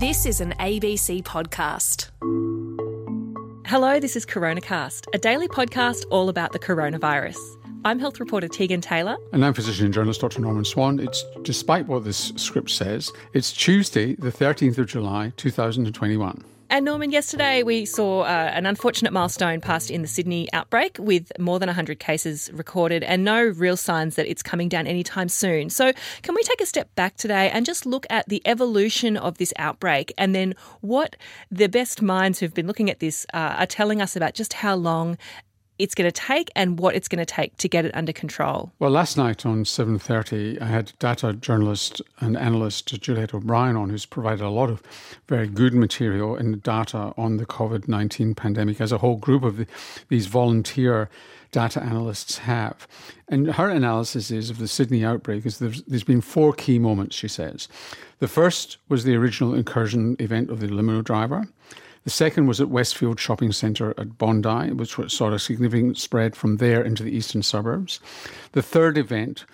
This is an ABC podcast. Hello, this is CoronaCast, a daily podcast all about the coronavirus. I'm health reporter Tegan Taylor. And I'm physician and journalist Dr. Norman Swan. It's despite what this script says, it's Tuesday, the 13th of July, 2021. And Norman, yesterday we saw uh, an unfortunate milestone passed in the Sydney outbreak with more than 100 cases recorded and no real signs that it's coming down anytime soon. So, can we take a step back today and just look at the evolution of this outbreak and then what the best minds who've been looking at this uh, are telling us about just how long it's going to take and what it's going to take to get it under control. Well, last night on 7:30, I had data journalist and analyst Juliette O'Brien on, who's provided a lot of very good material and data on the COVID-19 pandemic, as a whole group of the, these volunteer data analysts have. And her analysis is of the Sydney outbreak is there's, there's been four key moments, she says. The first was the original incursion event of the limo driver. The second was at Westfield Shopping Centre at Bondi, which saw a significant spread from there into the eastern suburbs. The third event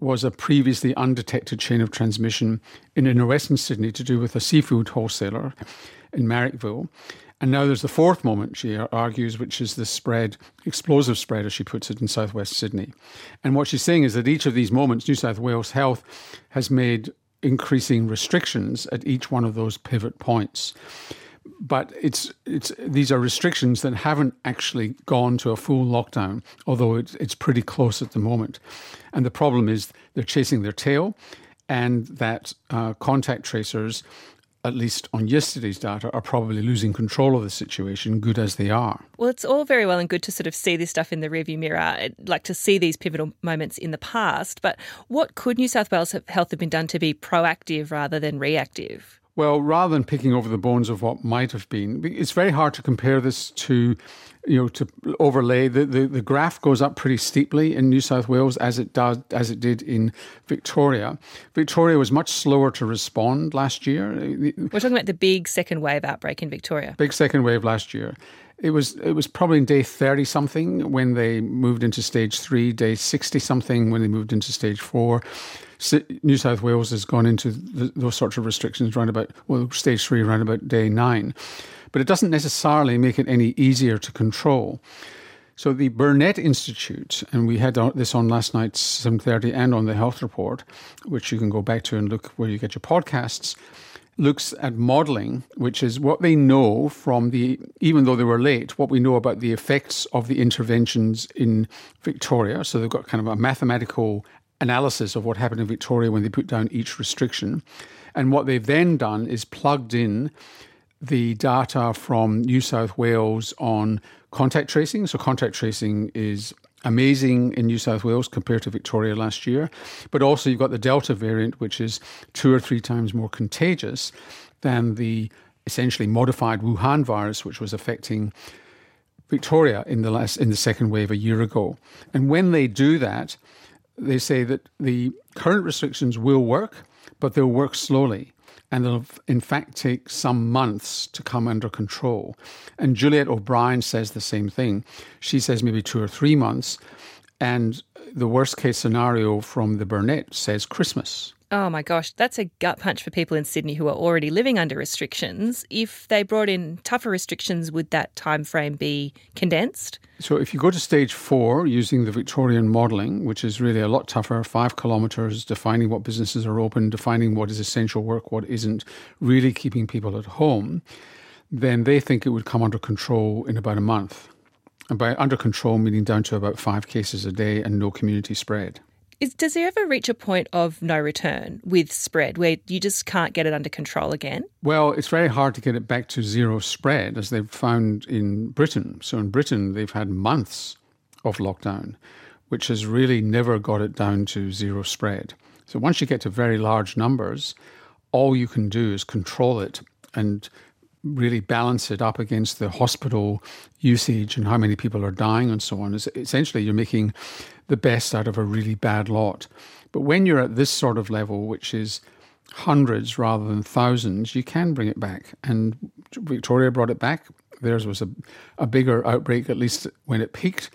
was a previously undetected chain of transmission in inner western Sydney to do with a seafood wholesaler in Marrickville. And now there's the fourth moment, she argues, which is the spread, explosive spread, as she puts it, in southwest Sydney. And what she's saying is that each of these moments, New South Wales Health has made increasing restrictions at each one of those pivot points but it's it's these are restrictions that haven't actually gone to a full lockdown, although it's it's pretty close at the moment. And the problem is they're chasing their tail, and that uh, contact tracers, at least on yesterday's data, are probably losing control of the situation, good as they are. Well, it's all very well and good to sort of see this stuff in the rearview mirror, like to see these pivotal moments in the past. But what could New South Wales Health have been done to be proactive rather than reactive? Well, rather than picking over the bones of what might have been, it's very hard to compare this to, you know, to overlay. The, the, the graph goes up pretty steeply in New South Wales as it does as it did in Victoria. Victoria was much slower to respond last year. We're talking about the big second wave outbreak in Victoria. Big second wave last year. It was it was probably in day thirty something when they moved into stage three, day sixty something when they moved into stage four. New South Wales has gone into the, those sorts of restrictions around about well stage three around about day nine, but it doesn't necessarily make it any easier to control. So the Burnet Institute, and we had this on last night's 7.30 and on the health report, which you can go back to and look where you get your podcasts, looks at modelling, which is what they know from the, even though they were late, what we know about the effects of the interventions in Victoria. So they've got kind of a mathematical analysis of what happened in Victoria when they put down each restriction. And what they've then done is plugged in the data from New South Wales on contact tracing. So, contact tracing is amazing in New South Wales compared to Victoria last year. But also, you've got the Delta variant, which is two or three times more contagious than the essentially modified Wuhan virus, which was affecting Victoria in the last in the second wave a year ago. And when they do that, they say that the current restrictions will work, but they'll work slowly and it'll in fact take some months to come under control. And Juliette O'Brien says the same thing. She says maybe two or three months, and the worst case scenario from the Burnet says Christmas. Oh my gosh, that's a gut punch for people in Sydney who are already living under restrictions. If they brought in tougher restrictions, would that time frame be condensed? So if you go to stage 4 using the Victorian modelling, which is really a lot tougher, 5 kilometres defining what businesses are open, defining what is essential work, what isn't, really keeping people at home, then they think it would come under control in about a month. And by under control meaning down to about 5 cases a day and no community spread. Is, does there ever reach a point of no return with spread where you just can't get it under control again? Well, it's very hard to get it back to zero spread, as they've found in Britain. So in Britain, they've had months of lockdown, which has really never got it down to zero spread. So once you get to very large numbers, all you can do is control it and really balance it up against the hospital usage and how many people are dying and so on. Is essentially you're making the best out of a really bad lot. But when you're at this sort of level, which is hundreds rather than thousands, you can bring it back. And Victoria brought it back. Theirs was a, a bigger outbreak, at least when it peaked.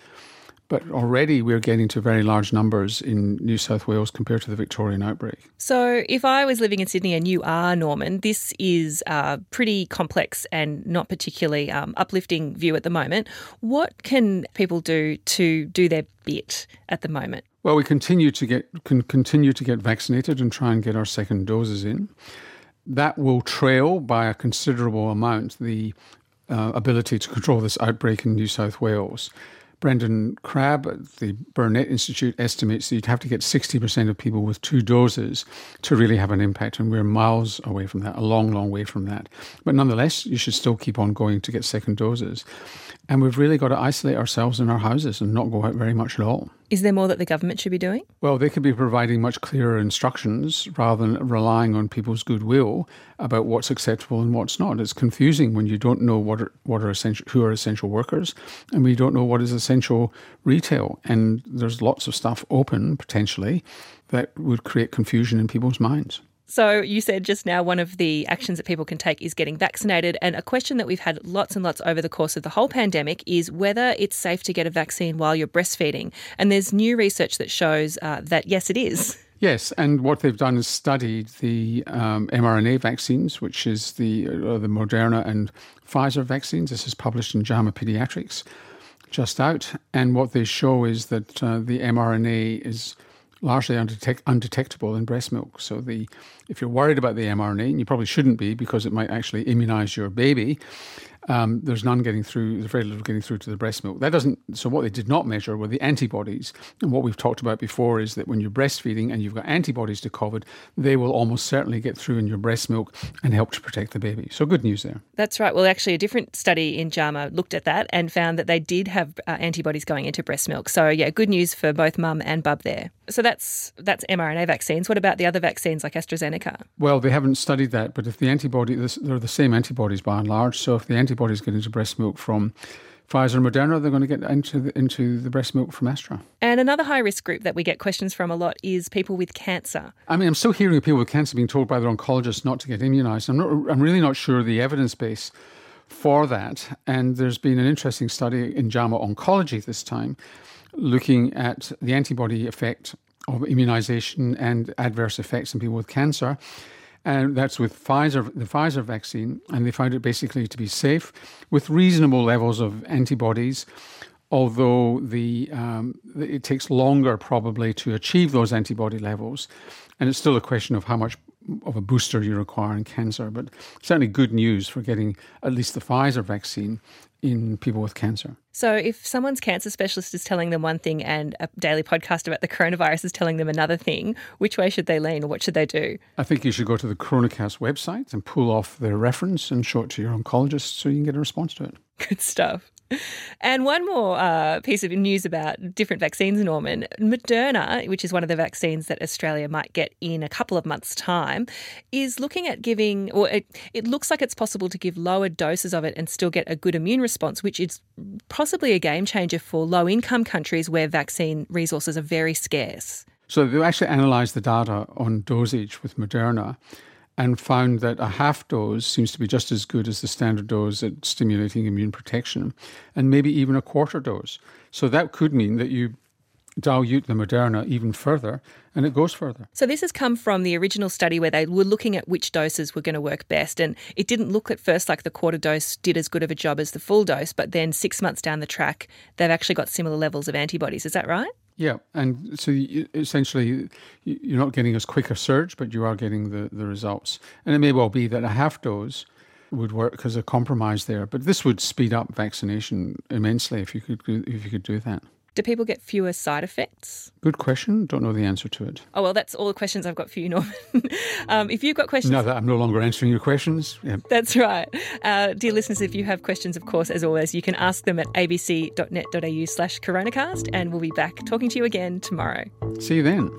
But already we're getting to very large numbers in New South Wales compared to the Victorian outbreak. So, if I was living in Sydney and you are Norman, this is a pretty complex and not particularly um, uplifting view at the moment. What can people do to do their bit at the moment? Well, we continue to get can continue to get vaccinated and try and get our second doses in. That will trail by a considerable amount the uh, ability to control this outbreak in New South Wales. Brendan Crabb at the Burnet Institute estimates that you'd have to get 60% of people with two doses to really have an impact, and we're miles away from that, a long, long way from that. But nonetheless, you should still keep on going to get second doses. And we've really got to isolate ourselves in our houses and not go out very much at all. Is there more that the government should be doing? Well, they could be providing much clearer instructions rather than relying on people's goodwill about what's acceptable and what's not. It's confusing when you don't know what are, what are essential, who are essential workers, and we don't know what is essential retail. And there's lots of stuff open potentially that would create confusion in people's minds. So, you said just now one of the actions that people can take is getting vaccinated. And a question that we've had lots and lots over the course of the whole pandemic is whether it's safe to get a vaccine while you're breastfeeding. And there's new research that shows uh, that yes, it is. Yes, and what they've done is studied the um, mRNA vaccines, which is the uh, the Moderna and Pfizer vaccines. This is published in JAMA Pediatrics, just out. And what they show is that uh, the mRNA is largely undetect- undetectable in breast milk. So the if you're worried about the mRNA, and you probably shouldn't be because it might actually immunize your baby, um, there's none getting through, there's very little getting through to the breast milk. That doesn't, so what they did not measure were the antibodies. And what we've talked about before is that when you're breastfeeding and you've got antibodies to COVID, they will almost certainly get through in your breast milk and help to protect the baby. So good news there. That's right. Well, actually, a different study in JAMA looked at that and found that they did have uh, antibodies going into breast milk. So yeah, good news for both mum and bub there. So that's that's mRNA vaccines. What about the other vaccines like AstraZeneca? Well, they haven't studied that, but if the antibody, they're the same antibodies by and large. So if the antibodies get into breast milk from Pfizer and Moderna, they're going to get into the, into the breast milk from Astra. And another high risk group that we get questions from a lot is people with cancer. I mean, I'm still hearing of people with cancer being told by their oncologists not to get immunised. I'm, not, I'm really not sure the evidence base for that. And there's been an interesting study in JAMA Oncology this time looking at the antibody effect of immunization and adverse effects in people with cancer. And that's with Pfizer, the Pfizer vaccine, and they found it basically to be safe with reasonable levels of antibodies, although the um, it takes longer probably to achieve those antibody levels, and it's still a question of how much of a booster you require in cancer. But certainly good news for getting at least the Pfizer vaccine in people with cancer. So, if someone's cancer specialist is telling them one thing and a daily podcast about the coronavirus is telling them another thing, which way should they lean or what should they do? I think you should go to the Coronacast website and pull off their reference and show it to your oncologist so you can get a response to it. Good stuff. And one more uh, piece of news about different vaccines, Norman. Moderna, which is one of the vaccines that Australia might get in a couple of months' time, is looking at giving, or it, it looks like it's possible to give lower doses of it and still get a good immune response, which is possibly a game changer for low income countries where vaccine resources are very scarce. So they've actually analysed the data on dosage with Moderna and found that a half dose seems to be just as good as the standard dose at stimulating immune protection, and maybe even a quarter dose. So that could mean that you dilute the Moderna even further and it goes further. So this has come from the original study where they were looking at which doses were going to work best and it didn't look at first like the quarter dose did as good of a job as the full dose but then 6 months down the track they've actually got similar levels of antibodies is that right? Yeah, and so you, essentially you're not getting as quick a surge, but you are getting the, the results. And it may well be that a half dose would work as a compromise there, but this would speed up vaccination immensely if you could if you could do that. Do people get fewer side effects? Good question. Don't know the answer to it. Oh, well, that's all the questions I've got for you, Norman. um, if you've got questions. No, I'm no longer answering your questions. Yeah. That's right. Uh, dear listeners, if you have questions, of course, as always, you can ask them at abc.net.au slash coronacast, and we'll be back talking to you again tomorrow. See you then.